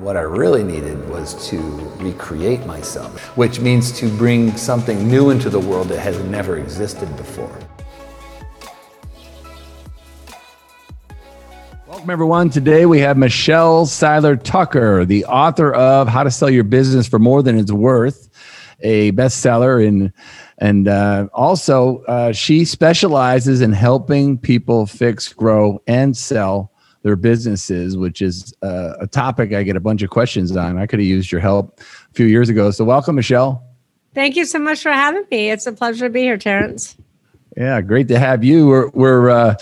What I really needed was to recreate myself, which means to bring something new into the world that has never existed before. Welcome, everyone. Today we have Michelle Seiler Tucker, the author of How to Sell Your Business for More Than It's Worth, a bestseller in and uh, also uh, she specializes in helping people fix grow and sell their businesses, which is uh, a topic I get a bunch of questions on. I could have used your help a few years ago. So, welcome, Michelle. Thank you so much for having me. It's a pleasure to be here, Terrence. Yeah, great to have you. We're, we're uh,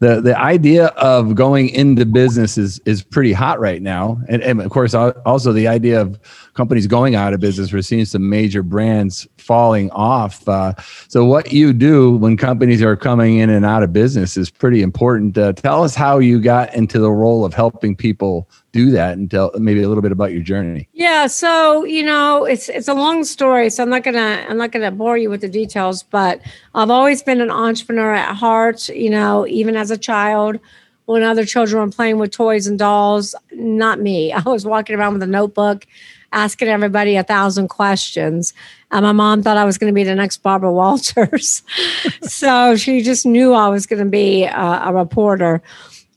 the the idea of going into business is is pretty hot right now, and, and of course, also the idea of companies going out of business. We're seeing some major brands falling off. Uh, so, what you do when companies are coming in and out of business is pretty important. Uh, tell us how you got into the role of helping people do that, and tell maybe a little bit about your journey. Yeah, so you know, it's it's a long story, so I'm not gonna I'm not gonna bore you with the details. But I've always been an entrepreneur at heart. You know, even as a child when other children were playing with toys and dolls. Not me. I was walking around with a notebook asking everybody a thousand questions. And my mom thought I was going to be the next Barbara Walters. so she just knew I was going to be a, a reporter.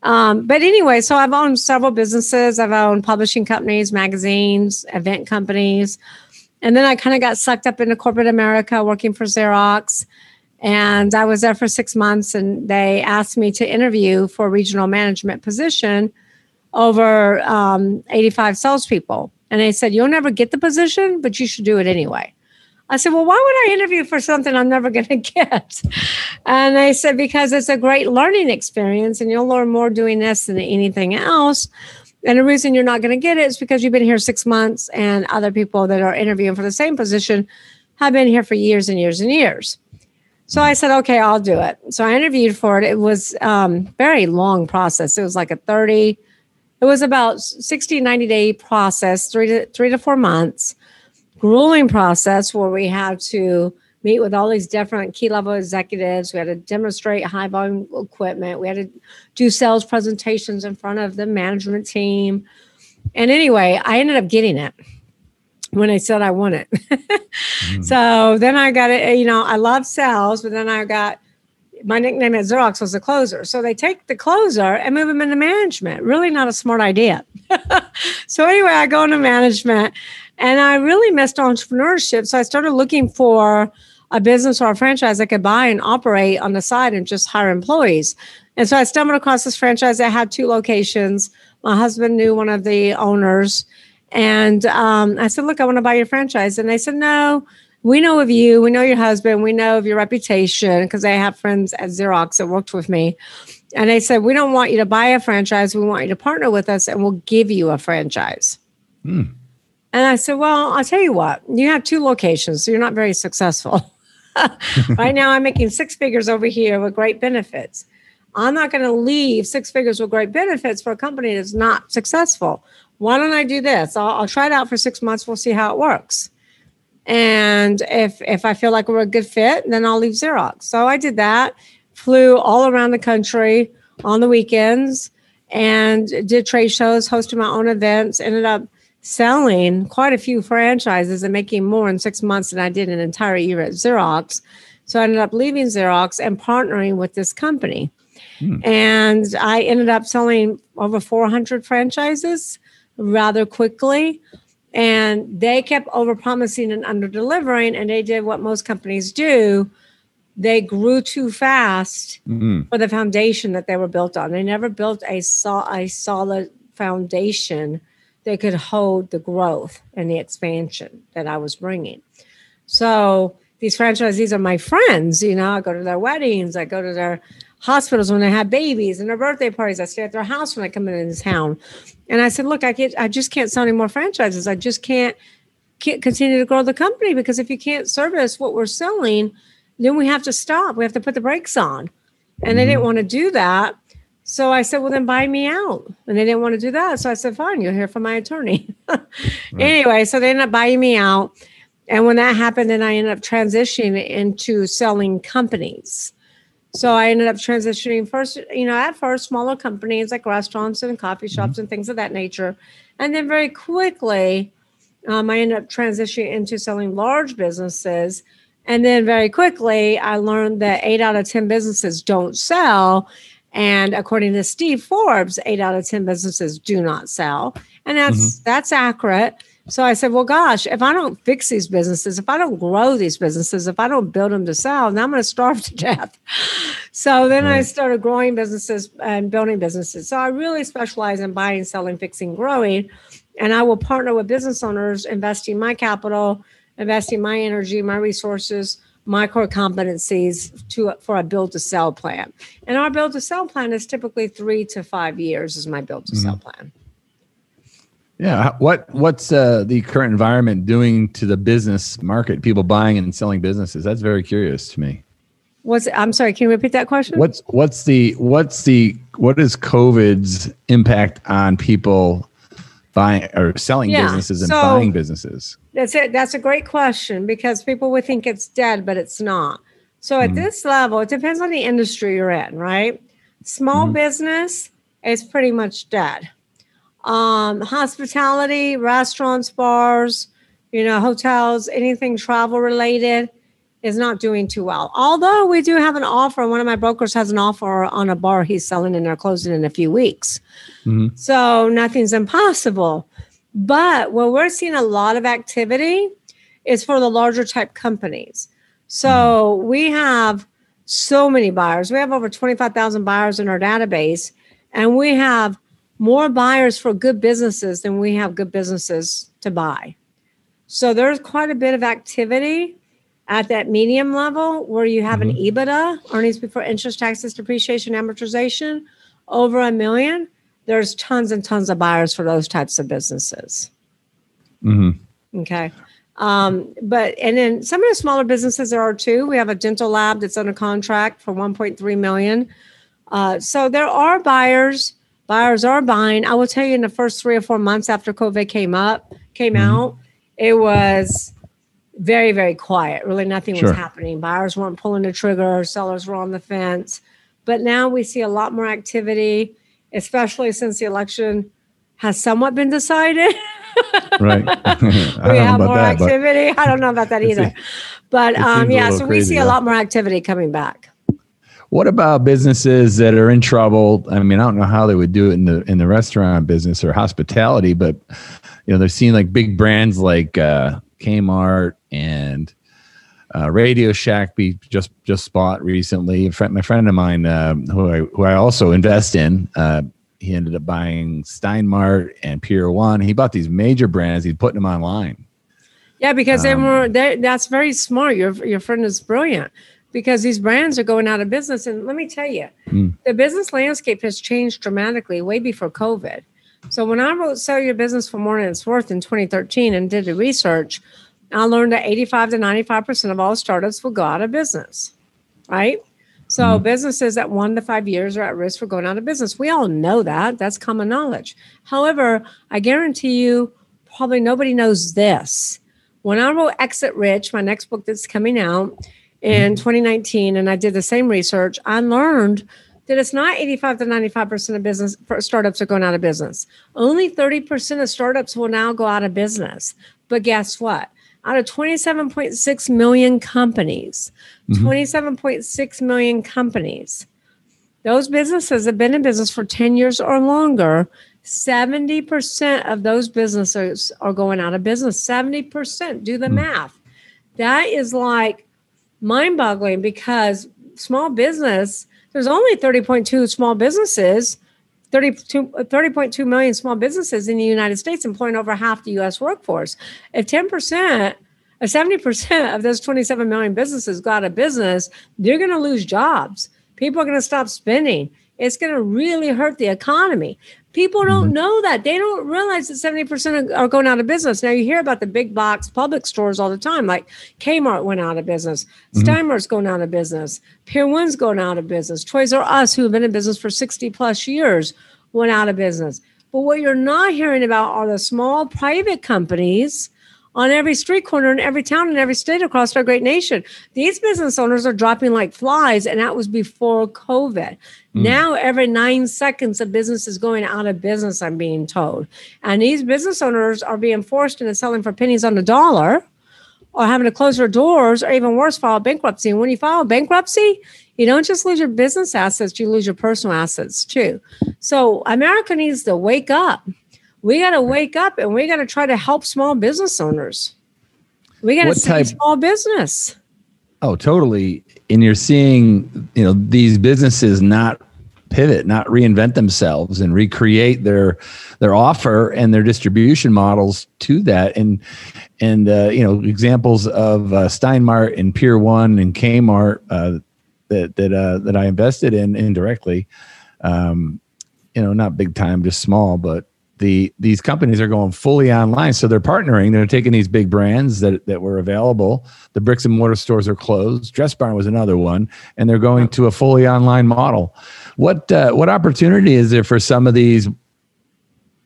Um, but anyway, so I've owned several businesses. I've owned publishing companies, magazines, event companies. And then I kind of got sucked up into corporate America working for Xerox. And I was there for six months and they asked me to interview for a regional management position over um, 85 salespeople. And they said, You'll never get the position, but you should do it anyway. I said, Well, why would I interview for something I'm never going to get? And they said, Because it's a great learning experience and you'll learn more doing this than anything else. And the reason you're not going to get it is because you've been here six months and other people that are interviewing for the same position have been here for years and years and years. So I said, okay, I'll do it. So I interviewed for it. It was um, very long process. It was like a 30, it was about 60, 90 day process, three to three to four months, grueling process where we had to meet with all these different key level executives. We had to demonstrate high volume equipment. We had to do sales presentations in front of the management team. And anyway, I ended up getting it when I said I won it. mm. So then I got it, you know, I love sales, but then I got my nickname at Xerox was the closer. So they take the closer and move them into management. Really not a smart idea. so anyway, I go into management and I really missed entrepreneurship. So I started looking for a business or a franchise I could buy and operate on the side and just hire employees. And so I stumbled across this franchise that had two locations. My husband knew one of the owners. And um, I said, Look, I want to buy your franchise. And they said, No, we know of you, we know your husband, we know of your reputation because I have friends at Xerox that worked with me. And they said, We don't want you to buy a franchise. We want you to partner with us and we'll give you a franchise. Hmm. And I said, Well, I'll tell you what, you have two locations, so you're not very successful. right now, I'm making six figures over here with great benefits. I'm not going to leave six figures with great benefits for a company that's not successful. Why don't I do this? I'll, I'll try it out for six months. We'll see how it works. And if if I feel like we're a good fit, then I'll leave Xerox. So I did that, flew all around the country on the weekends and did trade shows, hosted my own events, ended up selling quite a few franchises and making more in six months than I did an entire year at Xerox. So I ended up leaving Xerox and partnering with this company. Hmm. And I ended up selling over 400 franchises rather quickly and they kept over promising and under delivering and they did what most companies do they grew too fast mm-hmm. for the foundation that they were built on they never built a, so- a solid foundation that could hold the growth and the expansion that i was bringing so these franchisees are my friends you know i go to their weddings i go to their hospitals when they have babies and their birthday parties. I stay at their house when I come into town. And I said, look, I can't, I just can't sell any more franchises. I just can't, can't continue to grow the company because if you can't service what we're selling, then we have to stop. We have to put the brakes on. And they didn't mm-hmm. want to do that. So I said, well, then buy me out. And they didn't want to do that. So I said, fine, you'll hear from my attorney. right. Anyway, so they ended up buying me out. And when that happened, then I ended up transitioning into selling companies. So I ended up transitioning first, you know, at first smaller companies like restaurants and coffee shops and things of that nature. And then very quickly, um, I ended up transitioning into selling large businesses. And then very quickly, I learned that eight out of 10 businesses don't sell. And according to Steve Forbes, eight out of 10 businesses do not sell. And that's that's accurate. So I said, well, gosh, if I don't fix these businesses, if I don't grow these businesses, if I don't build them to sell, then I'm going to starve to death. So then I started growing businesses and building businesses. So I really specialize in buying, selling, fixing, growing. And I will partner with business owners, investing my capital, investing my energy, my resources, my core competencies to for a build to sell plan. And our build to sell plan is typically three to five years is my build to sell mm-hmm. plan. Yeah. What What's uh, the current environment doing to the business market? People buying and selling businesses. That's very curious to me. What's I'm sorry, can you repeat that question? What's What's the What's the What is COVID's impact on people buying or selling Yeah, businesses and so- buying businesses? That's it. That's a great question because people would think it's dead, but it's not. So at this level, it depends on the industry you're in, right? Small business is pretty much dead. Um, hospitality, restaurants, bars, you know, hotels, anything travel related is not doing too well. Although we do have an offer, one of my brokers has an offer on a bar he's selling and they're closing in a few weeks. Mhm. So nothing's impossible. But where we're seeing a lot of activity is for the larger type companies. So we have so many buyers. We have over 25,000 buyers in our database, and we have more buyers for good businesses than we have good businesses to buy. So there's quite a bit of activity at that medium level where you have an EBITDA, earnings before interest, taxes, depreciation, amortization, over a million. There's tons and tons of buyers for those types of businesses. Mhm. Okay. Um, but and then some of the smaller businesses there are too. We have a dental lab that's under contract for 1.3 million. Uh, so there are buyers. Buyers are buying. I will tell you, in the first three or four months after COVID came up, came out, it was very, very quiet. Really, nothing Sure. was happening. Buyers weren't pulling the trigger. Sellers were on the fence. But now we see a lot more activity, especially since the election has somewhat been decided. Right. We have more that, activity. I don't know about that either. But um, yeah, so we crazy, see a lot more activity coming back. What about businesses that are in trouble? I mean, I don't know how they would do it in the in the restaurant business or hospitality, but you know, they're seeing like big brands like uh, Kmart and uh, Radio Shack be just just bought recently. A friend, my friend of mine, um, who I who I also invest in, uh, he ended up buying Steinmart and Pier One. He bought these major brands. He's putting them online. Yeah, because they Um, were they, that's very smart. Your your friend is brilliant because these brands are going out of business. And let me tell you, Mm. the business landscape has changed dramatically way before COVID. So when I wrote "Sell Your Business for More Than It's Worth" in 2013 and did the research, I learned that 85 to 95 percent of all startups will go out of business. Right. So businesses at one to five years are at risk for going out of business. We all know that. That's common knowledge. However, I guarantee you, probably nobody knows this. When I wrote Exit Rich, my next book that's coming out Mm-hmm. in 2019, and I did the same research, I learned that it's not 85 to 95% of business for startups are going out of business. Only 30% of startups will now go out of business. But guess what? Out of 27.6 million companies, mm-hmm. 27.6 million companies, those businesses have been in business for 10 years or longer. 70% of those businesses are going out of business. 70%. Do the mm-hmm. math. That is like mind boggling because small business, there's only 30.2 small businesses, 32, 30.2 million small businesses in the United States employing over half the US workforce. If 10%, uh, 70% of those 27 million businesses go out of business, they're going to lose jobs. People are going to stop spending. It's going to really hurt the economy. People don't mm-hmm. know that. They don't realize that 70% are going out of business. Now, you hear about the big box public stores all the time, like Kmart went out of business, mm-hmm. Steinmart's going out of business, Pier One's going out of business, Toys R Us, who have been in business for 60 plus years, went out of business. But what you're not hearing about are the small private companies, on every street corner in every town in every state across our great nation. These business owners are dropping like flies, and that was before COVID. Mm. Now, every nine seconds, a business is going out of business, I'm being told. And these business owners are being forced into selling for pennies on the dollar or having to close their doors or even worse, file bankruptcy. And when you file bankruptcy, you don't just lose your business assets, you lose your personal assets too. So America needs to wake up. We got to wake up and we got to try to help small business owners. We got to save small business. Oh, totally. And you're seeing, you know, these businesses not pivot, not reinvent themselves and recreate their their offer and their distribution models to that. And and uh, you know, examples of uh, Steinmart and Pier One and Kmart uh, that that uh, that I invested in indirectly. Um, you know, not big time, just small, but the these companies are going fully online. So they're partnering. They're taking these big brands that that were available. The bricks and mortar stores are closed. Dress Barn was another one, and they're going to a fully online model. What uh, what opportunity is there for some of these?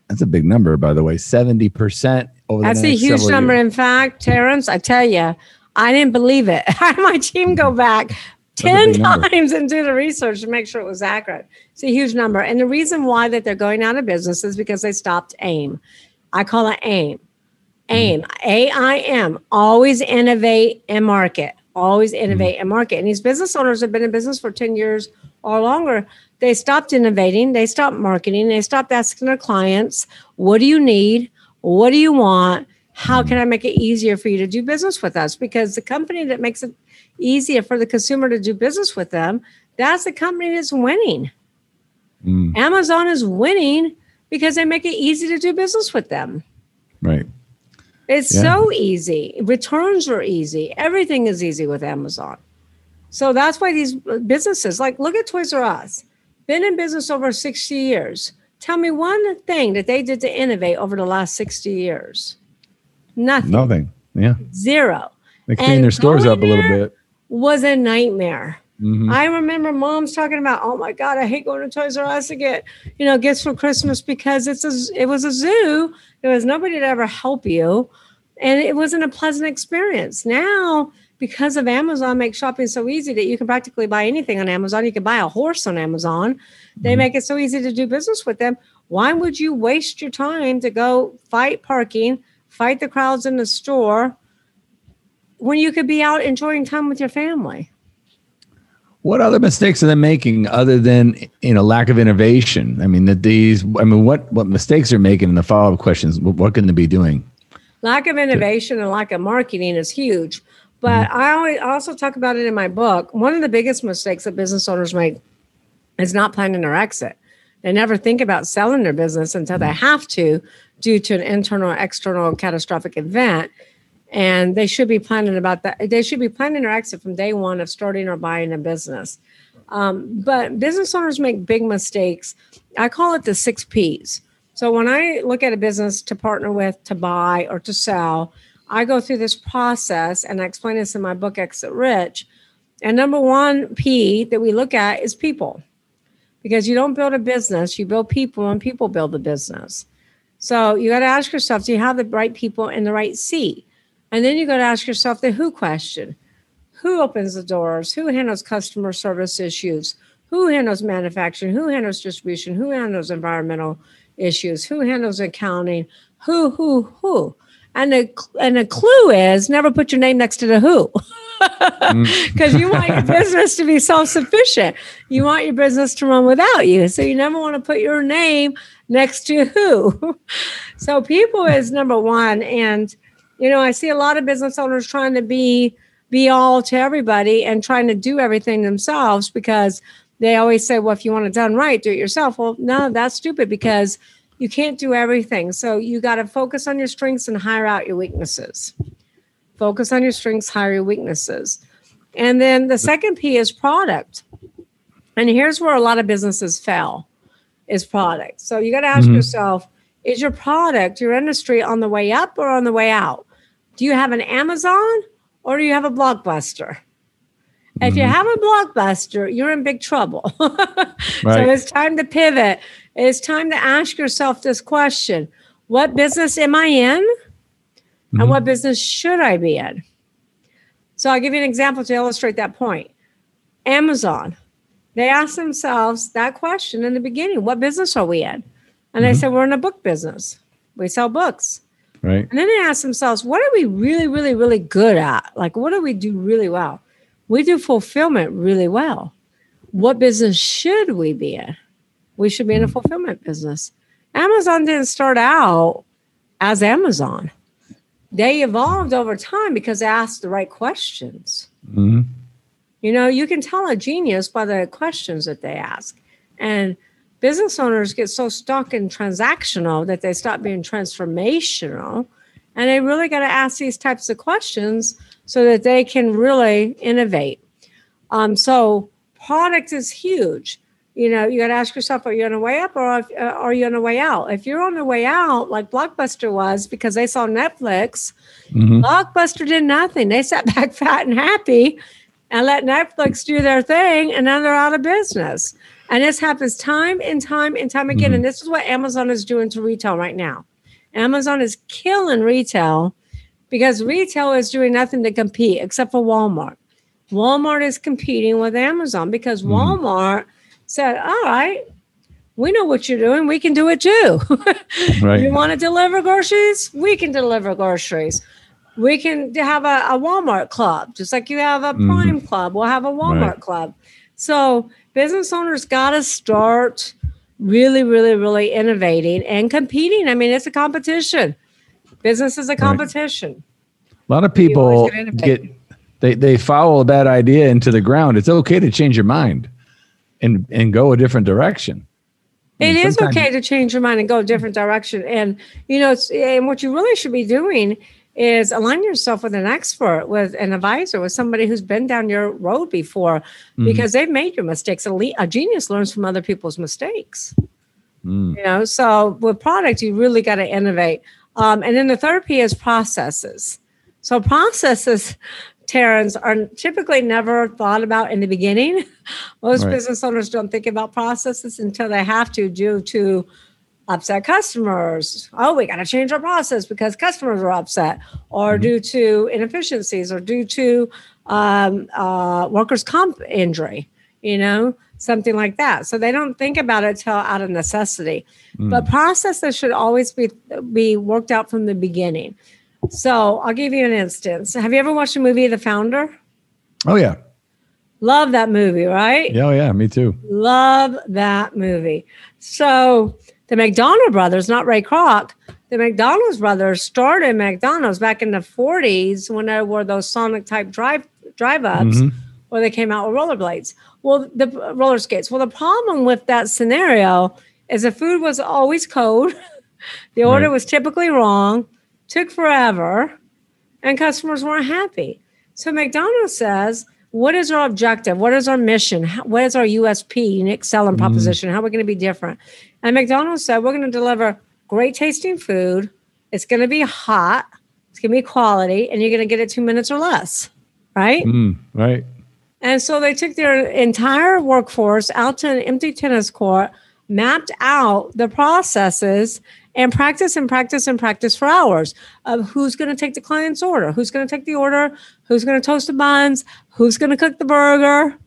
That's a big number, by the way. Seventy percent over. That's a huge number. Years. In fact, Terrence, I tell you, I didn't believe it. I had my team go back 10 times and do the research to make sure it was accurate. It's a huge number. And the reason why that they're going out of business is because they stopped AIM. I call it AIM. AIM, mm-hmm. A I M, always innovate and market, always innovate mm-hmm. and market. And these business owners have been in business for 10 years or longer. They stopped innovating, they stopped marketing, they stopped asking their clients, What do you need? What do you want? How can I make it easier for you to do business with us? Because the company that makes it easier for the consumer to do business with them, that's the company that's winning. Mm. Amazon is winning because they make it easy to do business with them. Right. It's yeah. so easy. Returns are easy. Everything is easy with Amazon. So that's why these businesses, like look at Toys R Us, been in business over 60 years. Tell me one thing that they did to innovate over the last 60 years. Nothing. Nothing. Yeah. Zero. They clean and their stores up a little bit was a nightmare. Mm-hmm. I remember moms talking about, oh my God, I hate going to Toys R Us to get, you know, gifts for Christmas because it's a, it was a zoo. There was nobody to ever help you. And it wasn't a pleasant experience. Now, because of Amazon makes shopping so easy that you can practically buy anything on Amazon. You can buy a horse on Amazon. They mm-hmm. make it so easy to do business with them. Why would you waste your time to go fight parking, fight the crowds in the store, when you could be out enjoying time with your family. What other mistakes are they making other than you know lack of innovation? I mean that these. I mean, what what mistakes are making in the follow up questions? What, what, can they be doing? Lack of innovation and lack of marketing is huge. But mm-hmm. I always also talk about it in my book. One of the biggest mistakes that business owners make is not planning their exit. They never think about selling their business until they mm-hmm. have to due to an internal or external catastrophic event and they should be planning about that. They should be planning their exit from day one of starting or buying a business. Um, but business owners make big mistakes. I call it the six P's. So when I look at a business to partner with, to buy, or to sell, I go through this process and I explain this in my book, Exit Rich. And number one P that we look at is people. Because you don't build a business, you build people, and people build the business. So you got to ask yourself do you have the right people in the right seat? And then you got to ask yourself the who question who opens the doors? Who handles customer service issues? Who handles manufacturing? Who handles distribution? Who handles environmental issues? Who handles accounting? Who, who, who? And the and the clue is never put your name next to the who. Because mm. you want your business to be self-sufficient. You want your business to run without you. So you never want to put your name next to who. so people is number one. And you know, I see a lot of business owners trying to be be all to everybody and trying to do everything themselves because they always say, well, if you want it done right, do it yourself. Well, no, that's stupid because you can't do everything. So you got to focus on your strengths and hire out your weaknesses. Focus on your strengths, hire your weaknesses. And then the second P is product. And here's where a lot of businesses fail is product. So you got to ask mm-hmm. yourself, is your product, your industry on the way up or on the way out? Do you have an Amazon or do you have a blockbuster? If mm-hmm. you have a blockbuster, you're in big trouble. right. So it's time to pivot. It's time to ask yourself this question What business am I in? And what business should I be in? So I'll give you an example to illustrate that point. Amazon, they asked themselves that question in the beginning what business are we in? And they said, we're in a book business. We sell books. Right. And then they ask themselves, what are we really, really, really good at? Like, what do we do really well? We do fulfillment really well. What business should we be in? We should be in a fulfillment business. Amazon didn't start out as Amazon. They evolved over time because they asked the right questions. hmm You know, you can tell a genius by the questions that they ask. And business owners get so stuck in transactional that they stop being transformational. And they really got to ask these types of questions so that they can really innovate. Um, so, product is huge. You know, you got to ask yourself, are you on the way up or if- uh, are you on the way out? If you're on the way out, like Blockbuster was, because they saw Netflix, hmm Blockbuster did nothing. They sat back fat and happy and let Netflix do their thing, and then they're out of business. And this happens time and time and time again. Mhm. And this is what Amazon is doing to retail right now. Amazon is killing retail because retail is doing nothing to compete except for Walmart. Walmart is competing with Amazon because Mhm. Walmart said, All right, we know what you're doing. We can do it too. Right. You want to deliver groceries? We can deliver groceries. We can have a, a Walmart club, just like you have a Mhm. Prime club. We'll have a Walmart Right. club. So business owners got to start really, really, really innovating and competing. I mean, it's a competition. Business is a competition. A lot of people always gotta innovate. get they they follow that idea into the ground. It's okay to change your mind and and go a different direction. It is okay to change your mind and go a different direction. And you know, it's, and what you really should be doing is align yourself with an expert, with an advisor, with somebody who's been down your road before, Mhm. because they've made your mistakes. A, le- a genius learns from other people's mistakes. Mm. You know, so with product, you really got to innovate. Um, and then the third P is processes. So processes, Terrence, are typically never thought about in the beginning. Most Right. business owners don't think about processes until they have to due to upset customers. Oh, we got to change our process because customers are upset, or due to inefficiencies, or due to um, uh, workers' comp injury. You know, something like that. So they don't think about it till out of necessity. But processes should always be be worked out from the beginning. So I'll give you an instance. Have you ever watched the movie The Founder? Oh yeah. Love that movie, right? Yeah, oh, yeah, me too. Love that movie. So the McDonald brothers, not Ray Kroc, the McDonald's brothers started McDonald's back in the 40s when there were those Sonic type drive drive ups Mhm. where they came out with rollerblades. Well, the roller skates. Well, the problem with that scenario is the food was always cold, the order Right. was typically wrong, took forever, and customers weren't happy. So McDonald's says, what is our objective? What is our mission? How, what is our USP, unique selling proposition? How are we going to be different? And McDonald's said, we're going to deliver great tasting food. It's going to be hot. It's going to be quality, and you're going to get it two minutes or less, right? Mm, right. And so they took their entire workforce out to an empty tennis court, mapped out the processes, and practice and practice and practice for hours of who's going to take the client's order, who's going to take the order, who's going to toast the buns, who's going to cook the burger,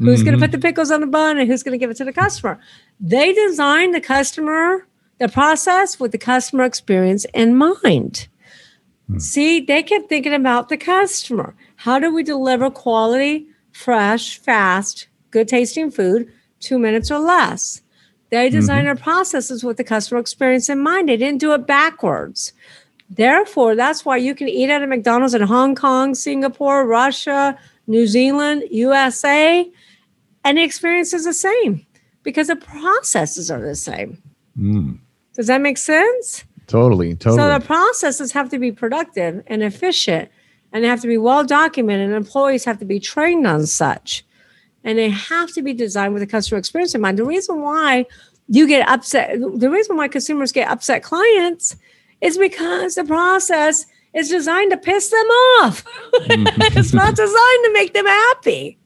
who's going to put mm-hmm. the pickles on the bun, and who's going to give it to the customer. They design the customer, the process with the customer experience in mind. Hmm. See, they kept thinking about the customer. How do we deliver quality, fresh, fast, good tasting food, two minutes or less? They designed their processes with the customer experience in mind. They didn't do it backwards. Therefore, that's why you can eat at a McDonald's in Hong Kong, Singapore, Russia, New Zealand, USA, and the experience is the same because the processes are the same. Mm, Does that make sense? totally. Totally. So the processes have to be productive and efficient, and they have to be well documented. And employees have to be trained on such, and they have to be designed with the customer experience in mind. The reason why you get upset, the reason why consumers get upset clients, is because the process is designed to piss them off. it's not designed to make them happy.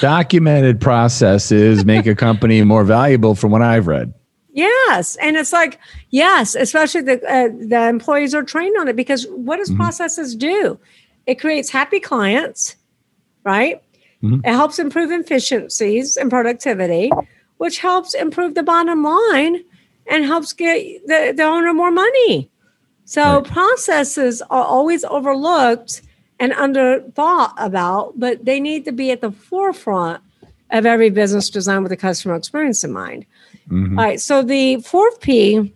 Documented processes make a company more valuable from what I've read. Yes, and it's like yes, especially the uh, the employees are trained on it because what does Mhm. processes do? It creates happy clients, right? Mhm. It helps improve efficiencies and productivity, which helps improve the bottom line and helps get the, the owner more money. So Right. processes are always overlooked and under thought about, but they need to be at the forefront of every business design with the customer experience in mind. Mhm. All right. So the fourth P,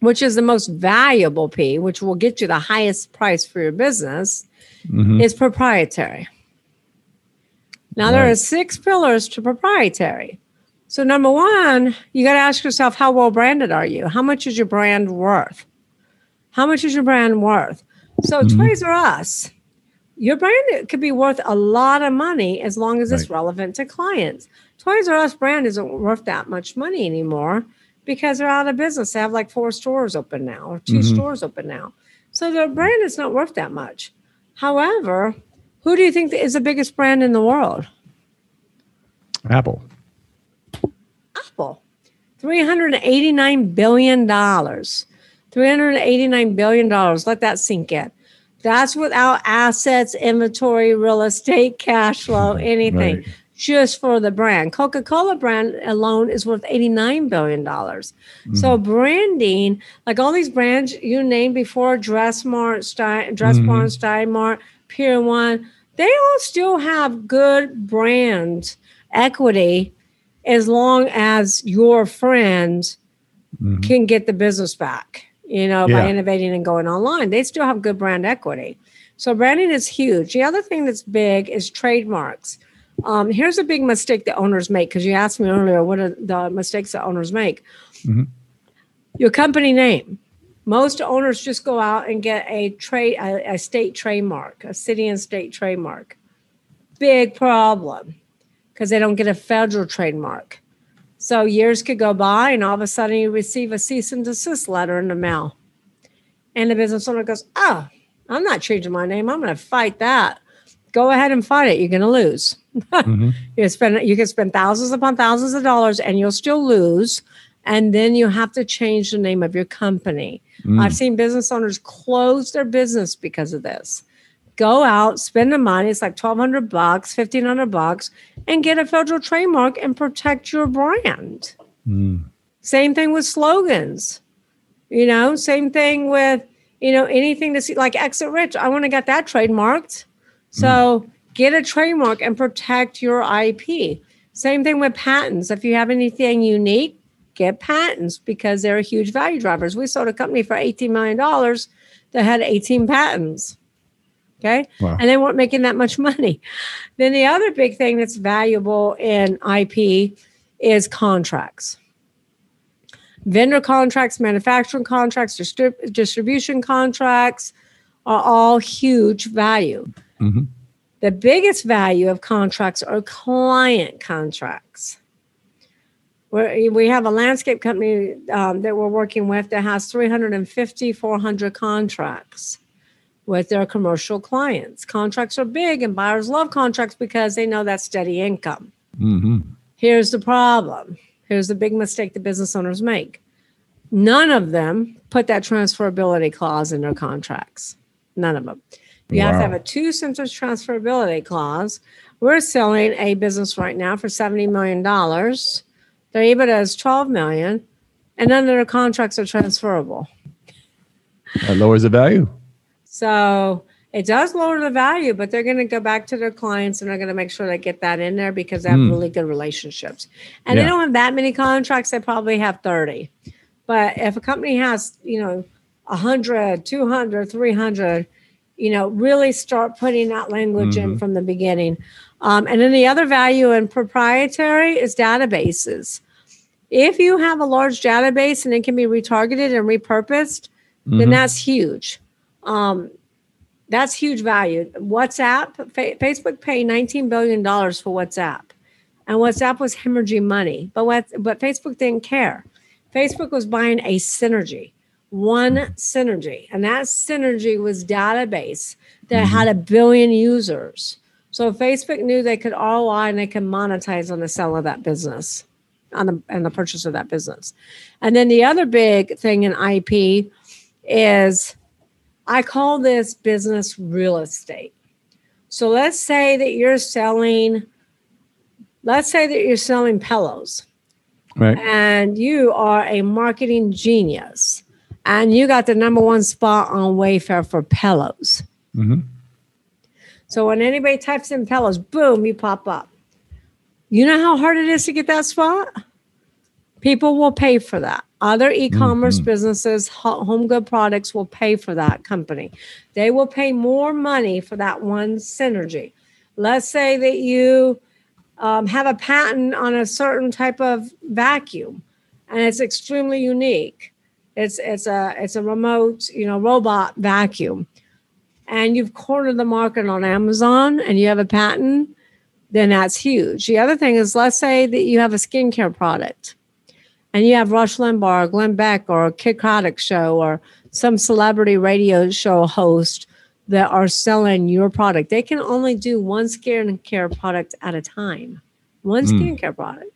which is the most valuable P, which will get you the highest price for your business, Mhm. is proprietary. Now there are six pillars to proprietary. So number one, you got to ask yourself, how well branded are you? How much is your brand worth? How much is your brand worth? So Mhm. Toys R Us, your brand could be worth a lot of money as long as it's relevant to clients. Toys R Us brand isn't worth that much money anymore because they're out of business. They have like four stores open now or 2 Mhm. stores open now. So their brand is not worth that much. However, who do you think is the biggest brand in the world? Apple. Apple. $389 billion. $389 billion. Let that sink in. That's without assets, inventory, real estate, cash flow, anything. Right. Just for the brand. Coca Cola brand alone is worth $89 billion. So, branding, like all these brands you named before, Dressmart, Stein, Dress Mhm. Barn, Steinmart, Pier One, they all still have good brand equity as long as your friend Mhm. can get the business back, you know, by innovating and going online. They still have good brand equity. So branding is huge. The other thing that's big is trademarks. Um, here's a big mistake that owners make because you asked me earlier what are the mistakes that owners make. Mhm. Your company name. Most owners just go out and get a trade a, a state trademark, a city and state trademark. Big problem because they don't get a federal trademark. So years could go by, and all of a sudden you receive a cease and desist letter in the mail. And the business owner goes, Oh, I'm not changing my name. I'm going to fight that. Go ahead and fight it. You're going to lose. Mhm. You spend you can spend thousands upon thousands of dollars and you'll still lose. And then you have to change the name of your company. Mm. I've seen business owners close their business because of this. Go out, spend the money. It's like twelve hundred bucks, fifteen hundred bucks, and get a federal trademark and protect your brand. Mm. Same thing with slogans. You know, same thing with you know anything to see like exit rich. I want to get that trademarked. So get a trademark and protect your IP. Same thing with patents. If you have anything unique, get patents because they're a huge value drivers. We sold a company for $18 million that had 18 patents. Okay. Wow. And they weren't making that much money. Then the other big thing that's valuable in IP is contracts. Vendor contracts, manufacturing contracts, distrib- distribution contracts are all huge value. Mhm. The biggest value of contracts are client contracts. We're, we have a landscape company um, that we're working with that has 350, 400 contracts with their commercial clients. Contracts are big, and buyers love contracts because they know that's steady income. Mhm. Here's the problem. Here's the big mistake the business owners make. None of them put that transferability clause in their contracts. None of them. You have to have a two sentence transferability clause. We're selling a business right now for $70 million. Their EBITDA is 12 million, and none of their contracts are transferable. That lowers the value. So it does lower the value, but they're going to go back to their clients and they're going to make sure they get that in there because they have Mm. really good relationships. And they don't have that many contracts, they probably have 30. But if a company has, you know, 100, 200, 300, you know, really start putting that language in from the beginning. Um, and then the other value in proprietary is databases. If you have a large database and it can be retargeted and repurposed, then Mhm. that's huge. Um, that's huge value. WhatsApp, fa- Facebook paid $19 billion for WhatsApp. And WhatsApp was hemorrhaging money, but what, but Facebook didn't care. Facebook was buying a synergy, one synergy, and that synergy was database that had a billion users. So Facebook knew they could ROI and they could monetize on the sale of that business. on the and the purchase of that business. And then the other big thing in IP is I call this business real estate. So let's say that you're selling let's say that you're selling pillows Right. and you are a marketing genius and you got the number one spot on Wayfair for pillows. Mhm. So when anybody types in pillows, boom, you pop up. You know how hard it is to get that spot? People will pay for that. Other e-commerce businesses, home good products will pay for that company. They will pay more money for that one synergy. Let's say that you um, have a patent on a certain type of vacuum, and it's extremely unique. It's it's a it's a remote you know robot vacuum, and you've cornered the market on Amazon, and you have a patent. Then that's huge. The other thing is, let's say that you have a skincare product, and you have Rush Limbaugh, or Glenn Beck, or a Kid show, or some celebrity radio show host that are selling your product. They can only do one skincare product at a time, one skincare product.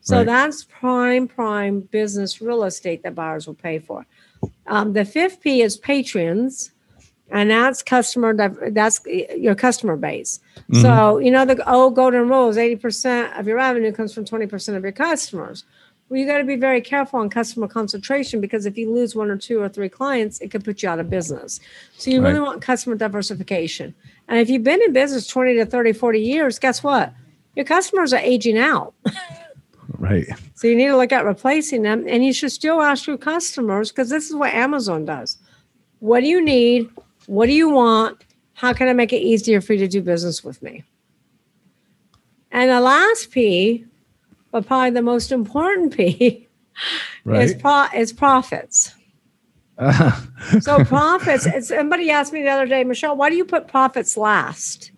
So Right. that's prime, prime business real estate that buyers will pay for. Um, the fifth P is patrons, and that's customer. That's your customer base. So mm-hmm. you know the old golden rule is eighty percent of your revenue comes from twenty percent of your customers. Well, you got to be very careful on customer concentration because if you lose one or two or three clients, it could put you out of business. So you really want customer diversification. And if you've been in business 20 to 30, 40 years, guess what? Your customers are aging out. Right. So you need to look at replacing them. And you should still ask your customers because this is what Amazon does. What do you need? What do you want? How can I make it easier for you to do business with me? And the last P, but probably the most important P, is, pro- is profits. So profits, somebody asked me the other day, Michelle, why do you put profits last?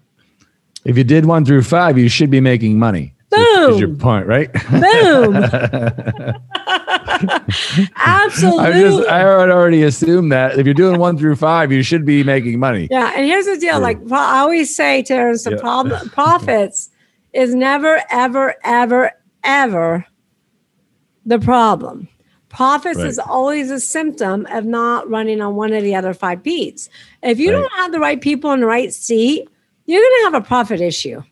if you did one through five, you should be making money. Boom. Is your point, right? Boom. Absolutely. I just I had already assumed that if you're doing one through five, you should be making money. Yeah, and here's the deal. Like I always say, Terrence, the Yeah. problem profits is never, ever, ever, ever the problem. Profits Right. is always a symptom of not running on one of the other five P's. If you Right. don't have the right people in the right seat, you're going to have a profit issue.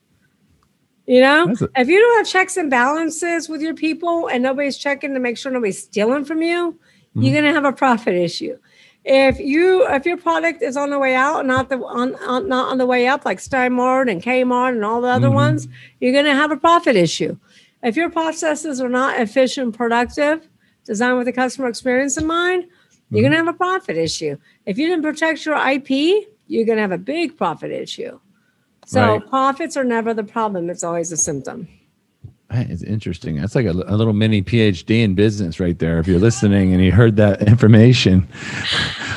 You know, a- if you don't have checks and balances with your people and nobody's checking to make sure nobody's stealing from you, Mm-hmm. you're going to have a profit issue. If you if your product is on the way out, not the on, on not on the way up, like Steinmart and Kmart and all the other Mm-hmm. ones, you're going to have a profit issue. If your processes are not efficient, and productive, designed with the customer experience in mind, you're going to have a profit issue. If you didn't protect your IP, you're going to have a big profit issue. So Right. profits are never the problem; it's always a symptom. Is interesting. That's like a, a little mini PhD in business right there. If you're listening and you heard that information,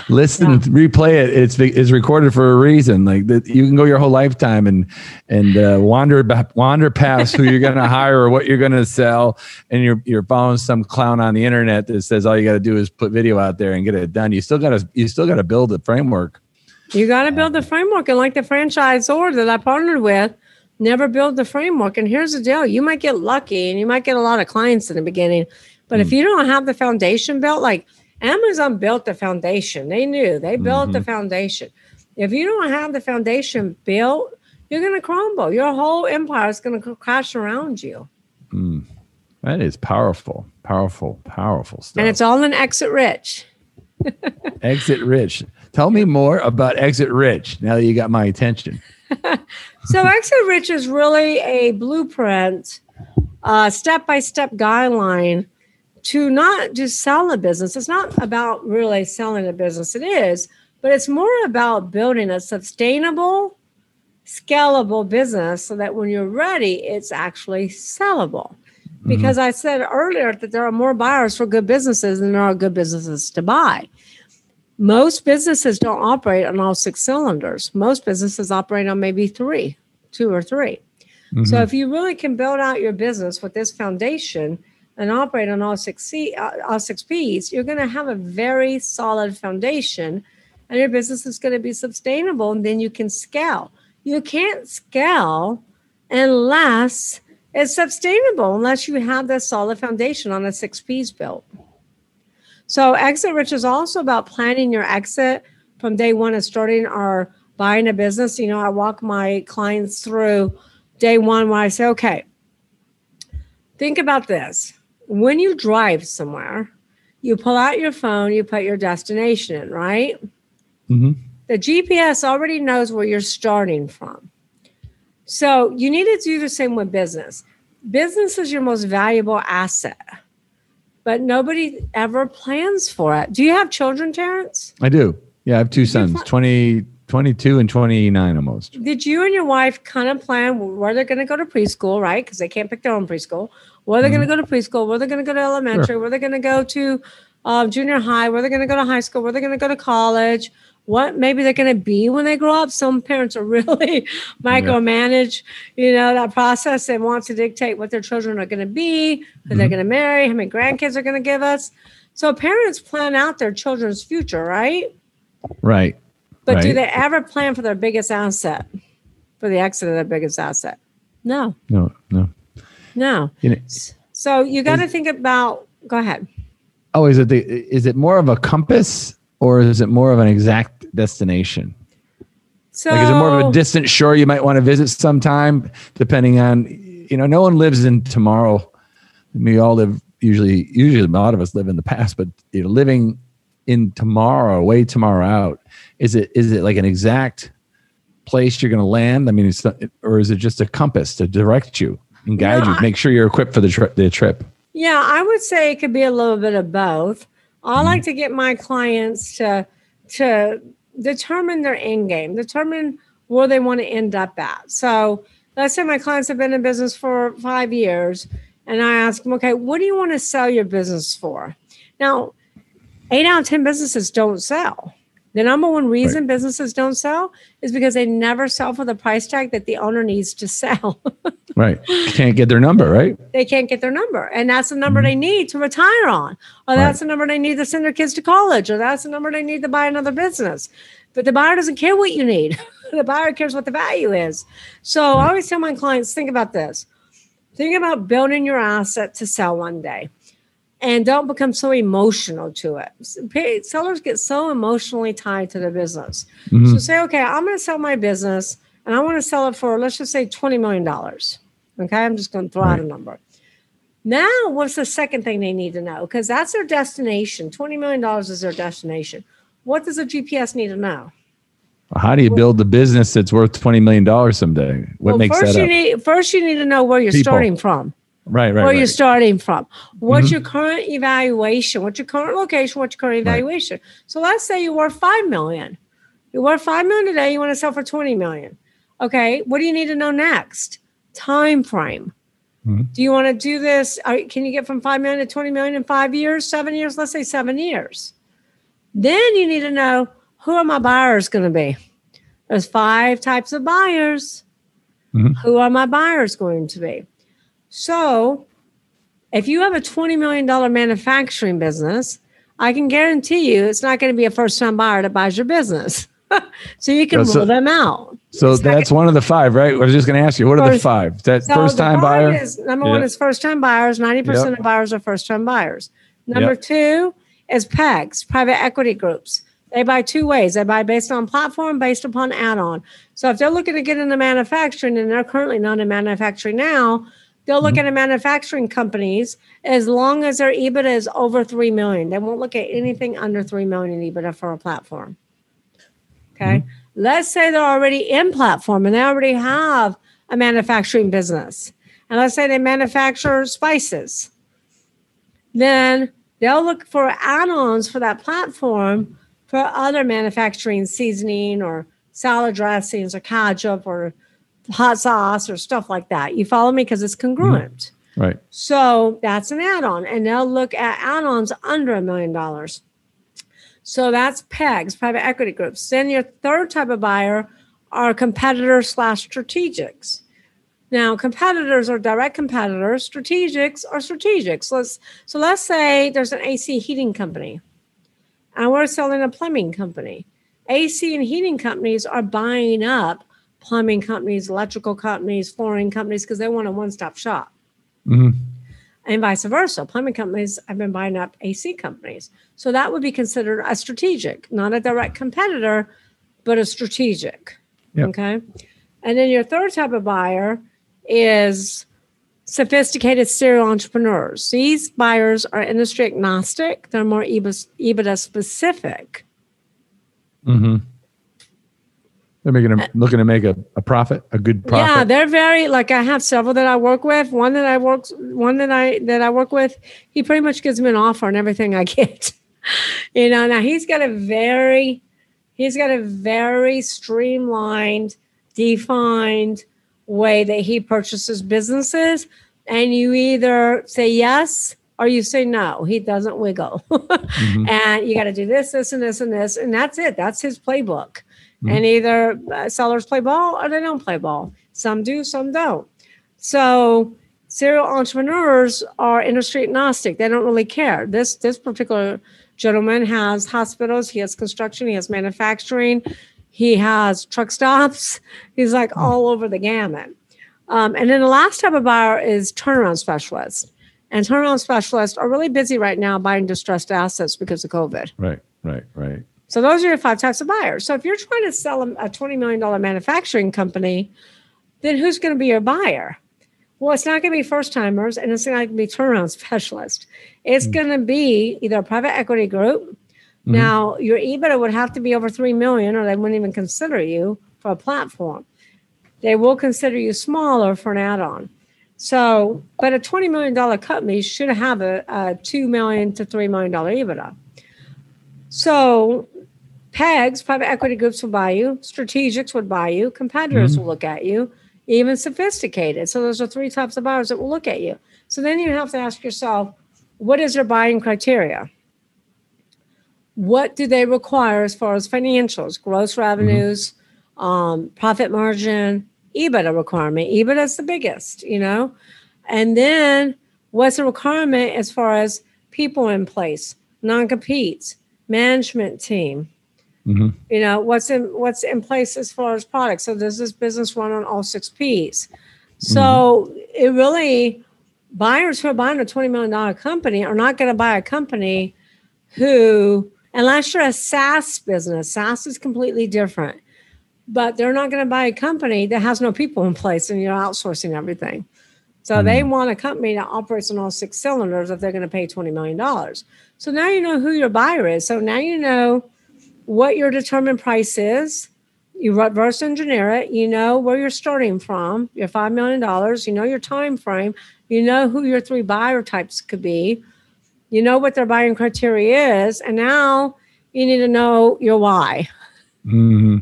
listen, replay it. It's it's recorded for a reason. Like that, you can go your whole lifetime and and uh, wander wander past who you're going to hire or what you're going to sell, and you're you're following some clown on the internet that says all you got to do is put video out there and get it done. You still got to you still got to build a framework. You got to build the framework. And like the franchisor that I partnered with, never build the framework. And here's the deal you might get lucky and you might get a lot of clients in the beginning. But if mm. you don't have the foundation built, like Amazon built the foundation, they knew they built the mm-hmm. foundation. If you don't have the foundation built, you're going to crumble. Your whole empire is going to crash around you. Mm. That is powerful, powerful, powerful stuff. And it's all in Exit Rich. Exit Rich. Tell me more about Exit Rich. Now that you got my attention. So Exit Rich is really a blueprint, uh, step-by-step guideline to not just sell a business. It's not about really selling a business. It is, but it's more about building a sustainable, scalable business so that when you're ready, it's actually sellable. Because I said earlier that there are more buyers for good businesses than there are good businesses to buy most businesses don't operate on all six cylinders. Most businesses operate on maybe three, two or 3 So if you really can build out your business with this foundation and operate on all six C, uh, all six P's, you're going to have a very solid foundation, and your business is going to be sustainable. And then you can scale. You can't scale unless it's sustainable unless you have that solid foundation on the six P's built. So exit rich is also about planning your exit from day one of starting or buying a business. You know, I walk my clients through day one where I say, okay, think about this. When you drive somewhere, you pull out your phone, you put your destination in, right? Mhm. The GPS already knows where you're starting from. So you need to do the same with business. Business is your most valuable asset, but nobody ever plans for it. Do you have children, Terrence? I do. Yeah, I have two sons, fi- 20, 22 and 29 almost. Did you and your wife kind of plan where they're going to go to preschool, right? Because they can't pick their own preschool. Where they're going to go to preschool, where they're going to go to elementary, where they're going to go to um, junior high, where they're going to go to high school, where they're going to go to college, what maybe they're going to be when they grow up. Some parents are really micromanage, you know, that process They want to dictate what their children are going to be, who they're mm-hmm. going to marry, how many grandkids they're going to give us. So parents plan out their children's future, right? Right. But do they ever plan for their biggest asset, for the exit of their biggest asset? No, No, no. no. You know, So you got to think about. Go ahead. oh, is it the, is it more of a compass or is it more of an exact destination? So Like, is it more of a distant shore you might want to visit sometime, depending on, you know, no one lives in tomorrow. We all live usually, usually a lot of us live in the past, but you know, living in tomorrow, way tomorrow out, is it is it like an exact place you're going to land? I mean, it's not, or is it just a compass to direct you and guide No, you, make sure you're equipped for the trip? The trip. Yeah, I would say it could be a little bit of both. I mm-hmm. like to get my clients to to determine their end game, determine where they want to end up at. So let's say my clients have been in business for five years, and I ask them, okay, what do you want to sell your business for? Now, eight out of ten businesses don't sell. The number one reason businesses don't sell is because they never sell for the price tag that the owner needs to sell. Right. Can't get their number, right? they can't get their number. And that's the number they mm-hmm. need to retire on. Or that's the number they need to send their kids to college. Or that's the number they need to buy another business. But the buyer doesn't care what you need. the buyer cares what the value is. So I always tell my clients think about this. Think about building your asset to sell one day. And don't become so emotional to it. Sellers get so emotionally tied to their business. Mm-hmm. So say, okay, I'm going to sell my business and I want to sell it for, let's just say $20 million. Okay. I'm just going to throw out a number. Now, what's the second thing they need to know? Because that's their destination. $20 million is their destination. What does a GPS need to know? How do you build the business that's worth twenty million dollars someday? What Well, makes first that you up? need first you need to know where you're People. starting from. Right, right, where right. you're starting from. What's mm-hmm. your current evaluation? What's your current location? What's your current evaluation? So let's say you're five million. You're worth five million today. You want to sell for twenty million. Okay. What do you need to know next? Time frame. Mm-hmm. Do you want to do this? Are, can you get from five million to twenty million in five years, seven years? Let's say seven years. Then you need to know who are my buyers going to be. There's five types of buyers. Mm-hmm. Who are my buyers going to be? So, if you have a $20 million manufacturing business, I can guarantee you it's not going to be a first time buyer that buys your business. so, you can so- rule them out. so It's not that's one of the five, right? I was just going to ask you, what are the First- five? That So first the time five buyer. Is, number one is first time buyers. 90% Yep. of buyers are first time buyers. Number Yep. two is PEGs, private equity groups. They buy two ways. They buy based on platform, based upon add on. So if they're looking to get into manufacturing and they're currently not in manufacturing now, they'll look Mm-hmm. at manufacturing companies as long as their EBITDA is over 3 million. They won't look at anything under 3 million in EBITDA for a platform. Okay. Mm-hmm. Let's say they're already in platform and they already have a manufacturing business. And let's say they manufacture spices. Then they'll look for add ons for that platform for other manufacturing seasoning or salad dressings or ketchup or hot sauce or stuff like that. You follow me? Because it's mm-hmm. congruent. Right. So that's an add-on, and they'll look at add-ons under a million dollars. So that's PEGs, private equity groups. Then your third type of buyer are competitors slash strategics. Now, competitors are direct competitors. Strategics are strategics. Let's so let's say there's an AC heating company, and we're selling a plumbing company. AC and heating companies are buying up plumbing companies, electrical companies, flooring companies because they want a one-stop shop. Mm-hmm. and vice versa. Plumbing companies have been buying up AC companies. So that would be considered a strategic, not a direct competitor, but a strategic. Yep. Okay. And then your third type of buyer is sophisticated serial entrepreneurs. These buyers are industry agnostic, they're more EBITDA specific. Mm-hmm. They're making a, uh, looking to make a, a profit, a good profit. Yeah, they're very like I have several that I work with. One that I work one that I that I work with, he pretty much gives me an offer on everything I get. you know, now he's got a very he's got a very streamlined, defined way that he purchases businesses. And you either say yes or you say no. He doesn't wiggle. Mm-hmm. And you got to do this, this, and this, and this. And that's it. That's his playbook. And either uh, sellers play ball or they don't play ball. Some do, some don't. So serial entrepreneurs are industry agnostic. They don't really care. This this particular gentleman has hospitals, he has construction, he has manufacturing, he has truck stops. He's like all over the gamut. Um, and then the last type of buyer is turnaround specialists. And turnaround specialists are really busy right now buying distressed assets because of COVID. Right, right, right. So those are your five types of buyers. So if you're trying to sell a, a $20 million manufacturing company, then who's going to be your buyer? Well, it's not going to be first timers and it's not going to be turnaround specialists. It's hmm. going to be either a private equity group. Mm-hmm. Now, your EBITDA would have to be over 3 million or they wouldn't even consider you for a platform. They will consider you smaller for an add-on. So, but a $20 million company should have a, a 2 million to $3 million EBITDA. So PEGs, private equity groups will buy you, strategics would buy you, competitors will look at you, even sophisticated. So those are three types of buyers that will look at you. So then you have to ask yourself, what is their buying criteria? What do they require as far as financials, gross revenues, um, profit margin, EBITDA requirement? EBITDA is the biggest, you know? And then what's the requirement as far as people in place, non-competes, management team? Mm-hmm. you know what's in what's in place as far as products. So does this business run on all six p's. So mm-hmm. it really buyers who are buying a $20 million company are not going to buy a company who unless you're a saas business saas is completely different. But they're not going to buy a company that has no people in place and you're outsourcing everything. So they mm-hmm. want a company that operates on all six cylinders if they're going to pay $20 million so now you know who your buyer is. So now you know what your determined price is. You reverse engineer it. You know where you're starting from. Your five million dollars. You know your time frame. You know who your three buyer types could be. You know what their buying criteria is, and now you need to know your why. Mm-hmm.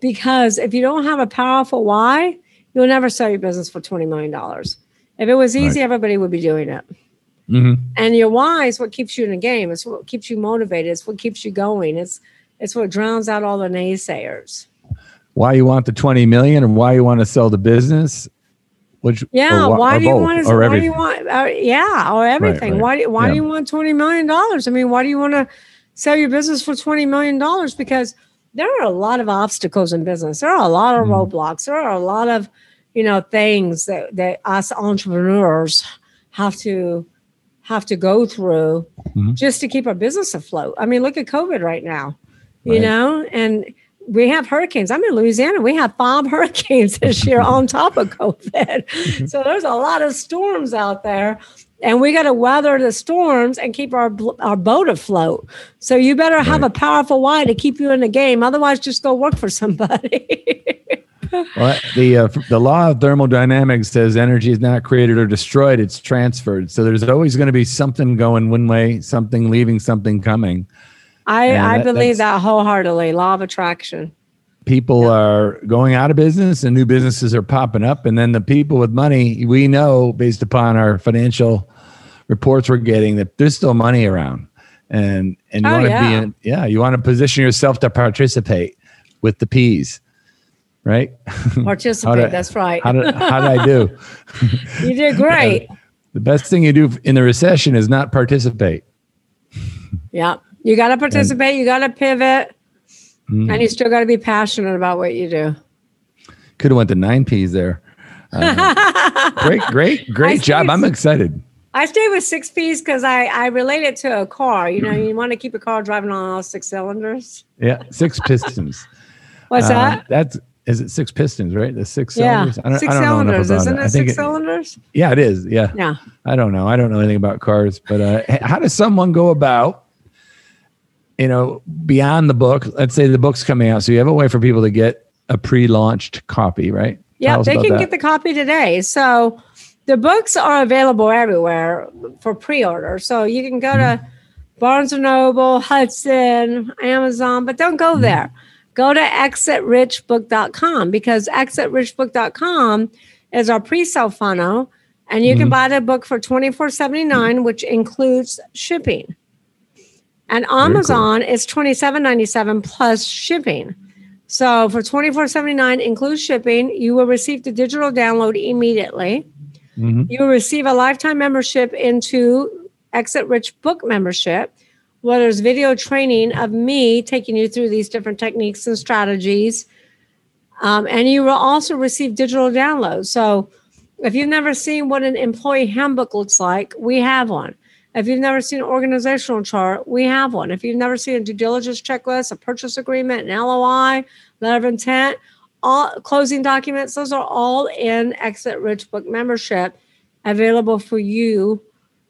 Because if you don't have a powerful why, you'll never sell your business for twenty million dollars. If it was easy, everybody would be doing it. And your why is what keeps you in the game. It's what keeps you motivated. It's what keeps you going. It's it's what drowns out all the naysayers. Why you want the 20 million and why you want to sell the business? Which Yeah. wh- why or do you want to? or Why do you want? Uh, yeah, or everything. right. Why? do- Why Yeah. do you want twenty million dollars? I mean, why do you want to sell your business for twenty million dollars? Because there are a lot of obstacles in business. There are a lot of Mm-hmm. roadblocks. There are a lot of, you know, things that that us entrepreneurs have to have to go through Mm-hmm. just to keep our business afloat. I mean, look at COVID right now, you know, and we have hurricanes. I'm in Louisiana. We have five hurricanes this year on top of COVID. so there's a lot of storms out there. And we got to weather the storms and keep our our boat afloat. So you better have a powerful why to keep you in the game. Otherwise, just go work for somebody. Well, the uh, the law of thermodynamics says energy is not created or destroyed; it's transferred. So there's always going to be something going one way, something leaving, something coming. I, Yeah, I that- believe that wholeheartedly. Law of attraction. People are going out of business, and new businesses are popping up. And then the people with money, we know based upon our financial reports we're getting that there's still money around, and and you Oh, want to yeah. be in, yeah, you want to position yourself to participate with the P's, right? Participate. did- that's right. How did how did I do? you did great. The best thing you do in the recession is not participate. Yeah. You got to participate. you got to pivot. Mm-hmm. And you still got to be passionate about what you do. Could have went to nine P's there. Uh, great, great, great job. I'm excited. I stay with six P's because I, I relate it to a car. You know, you want to keep a car driving on all six cylinders. Yeah, six pistons. What's Uh, that? That's is it six pistons, right? The six Yeah, cylinders. I don't, six I don't know cylinders, about isn't it? Six cylinders? Yeah, it is. Yeah. Yeah. I don't know. I don't know anything about cars, but uh, how does someone go about, you know, beyond the book? Let's say the book's coming out, so you have a way for people to get a pre-launched copy, right? Yeah, they can that. get the copy today. So the books are available everywhere for pre-order. So you can go to Mm-hmm. Barnes and Noble, Hudson, Amazon, but don't Mm-hmm. go there. Go to exitrichbook.com because exitrichbook.com is our pre-sale funnel and you can Mhm. buy the book for $24.79 which includes shipping. And cool. Amazon is $27.97 plus shipping. So for $24.79 includes shipping, you will receive the digital download immediately. Mhm. You will receive a lifetime membership into Exit Rich book membership, where there's video training of me taking you through these different techniques and strategies. Um, and you will also receive digital downloads. So if you've never seen what an employee handbook looks like, we have one. If you've never seen an organizational chart, we have one. If you've never seen a due diligence checklist, a purchase agreement, an LOI, letter of intent, all closing documents, those are all in Exit Rich Book membership available for you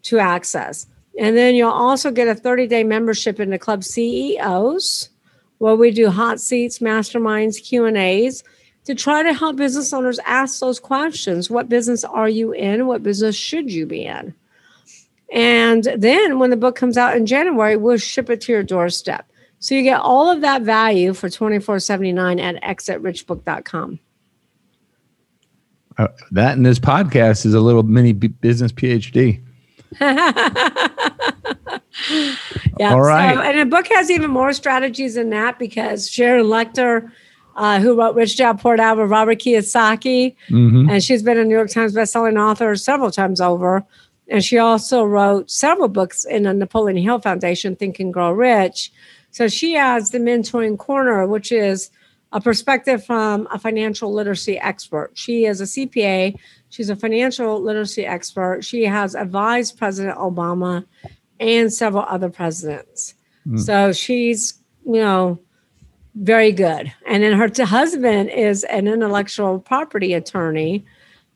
to access. And then you'll also get a 30 day membership in the club CEOs where we do hot seats, masterminds, Q&As to try to help business owners ask those questions. What business are you in? What business should you be in? And then when the book comes out in January, we'll ship it to your doorstep. So you get all of that value for $24.79 at exitrichbook.com. Uh, that and this podcast is a little mini business PhD. Yeah. All right. So, and the book has even more strategies than that because Sharon Lechter, uh, who wrote Rich Dad Poor Dad with Robert Kiyosaki, Mhm. and she's been a New York Times bestselling author several times over. And she also wrote several books in the Napoleon Hill Foundation, Think and Grow Rich. So she has the Mentoring Corner, which is a perspective from a financial literacy expert. She is a CPA. She's a financial literacy expert. She has advised President Obama and several other presidents. Hmm. So she's, you know, very good. And then her husband is an intellectual property attorney.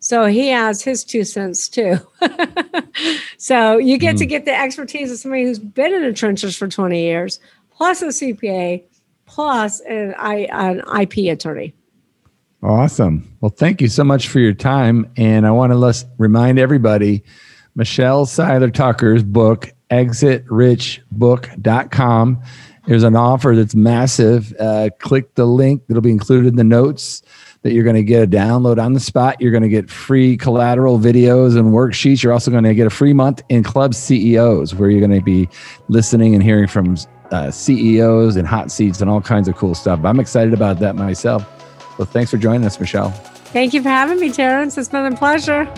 So he has his two cents too. so you get to hmm. get the expertise of somebody who's been in the trenches for 20 years, plus a CPA, plus an, I, an IP attorney. Awesome. Well, thank you so much for your time. And I want to remind everybody Michelle Seiler Tucker's book, exitrichbook.com. There's an offer that's massive. Uh, click the link that'll be included in the notes that you're going to get a download on the spot. You're going to get free collateral videos and worksheets. You're also going to get a free month in Club CEOs where you're going to be listening and hearing from uh, CEOs and hot seats and all kinds of cool stuff. I'm excited about that myself. Well, thanks for joining us, Michelle. Thank you for having me, Terrence. It's been a pleasure.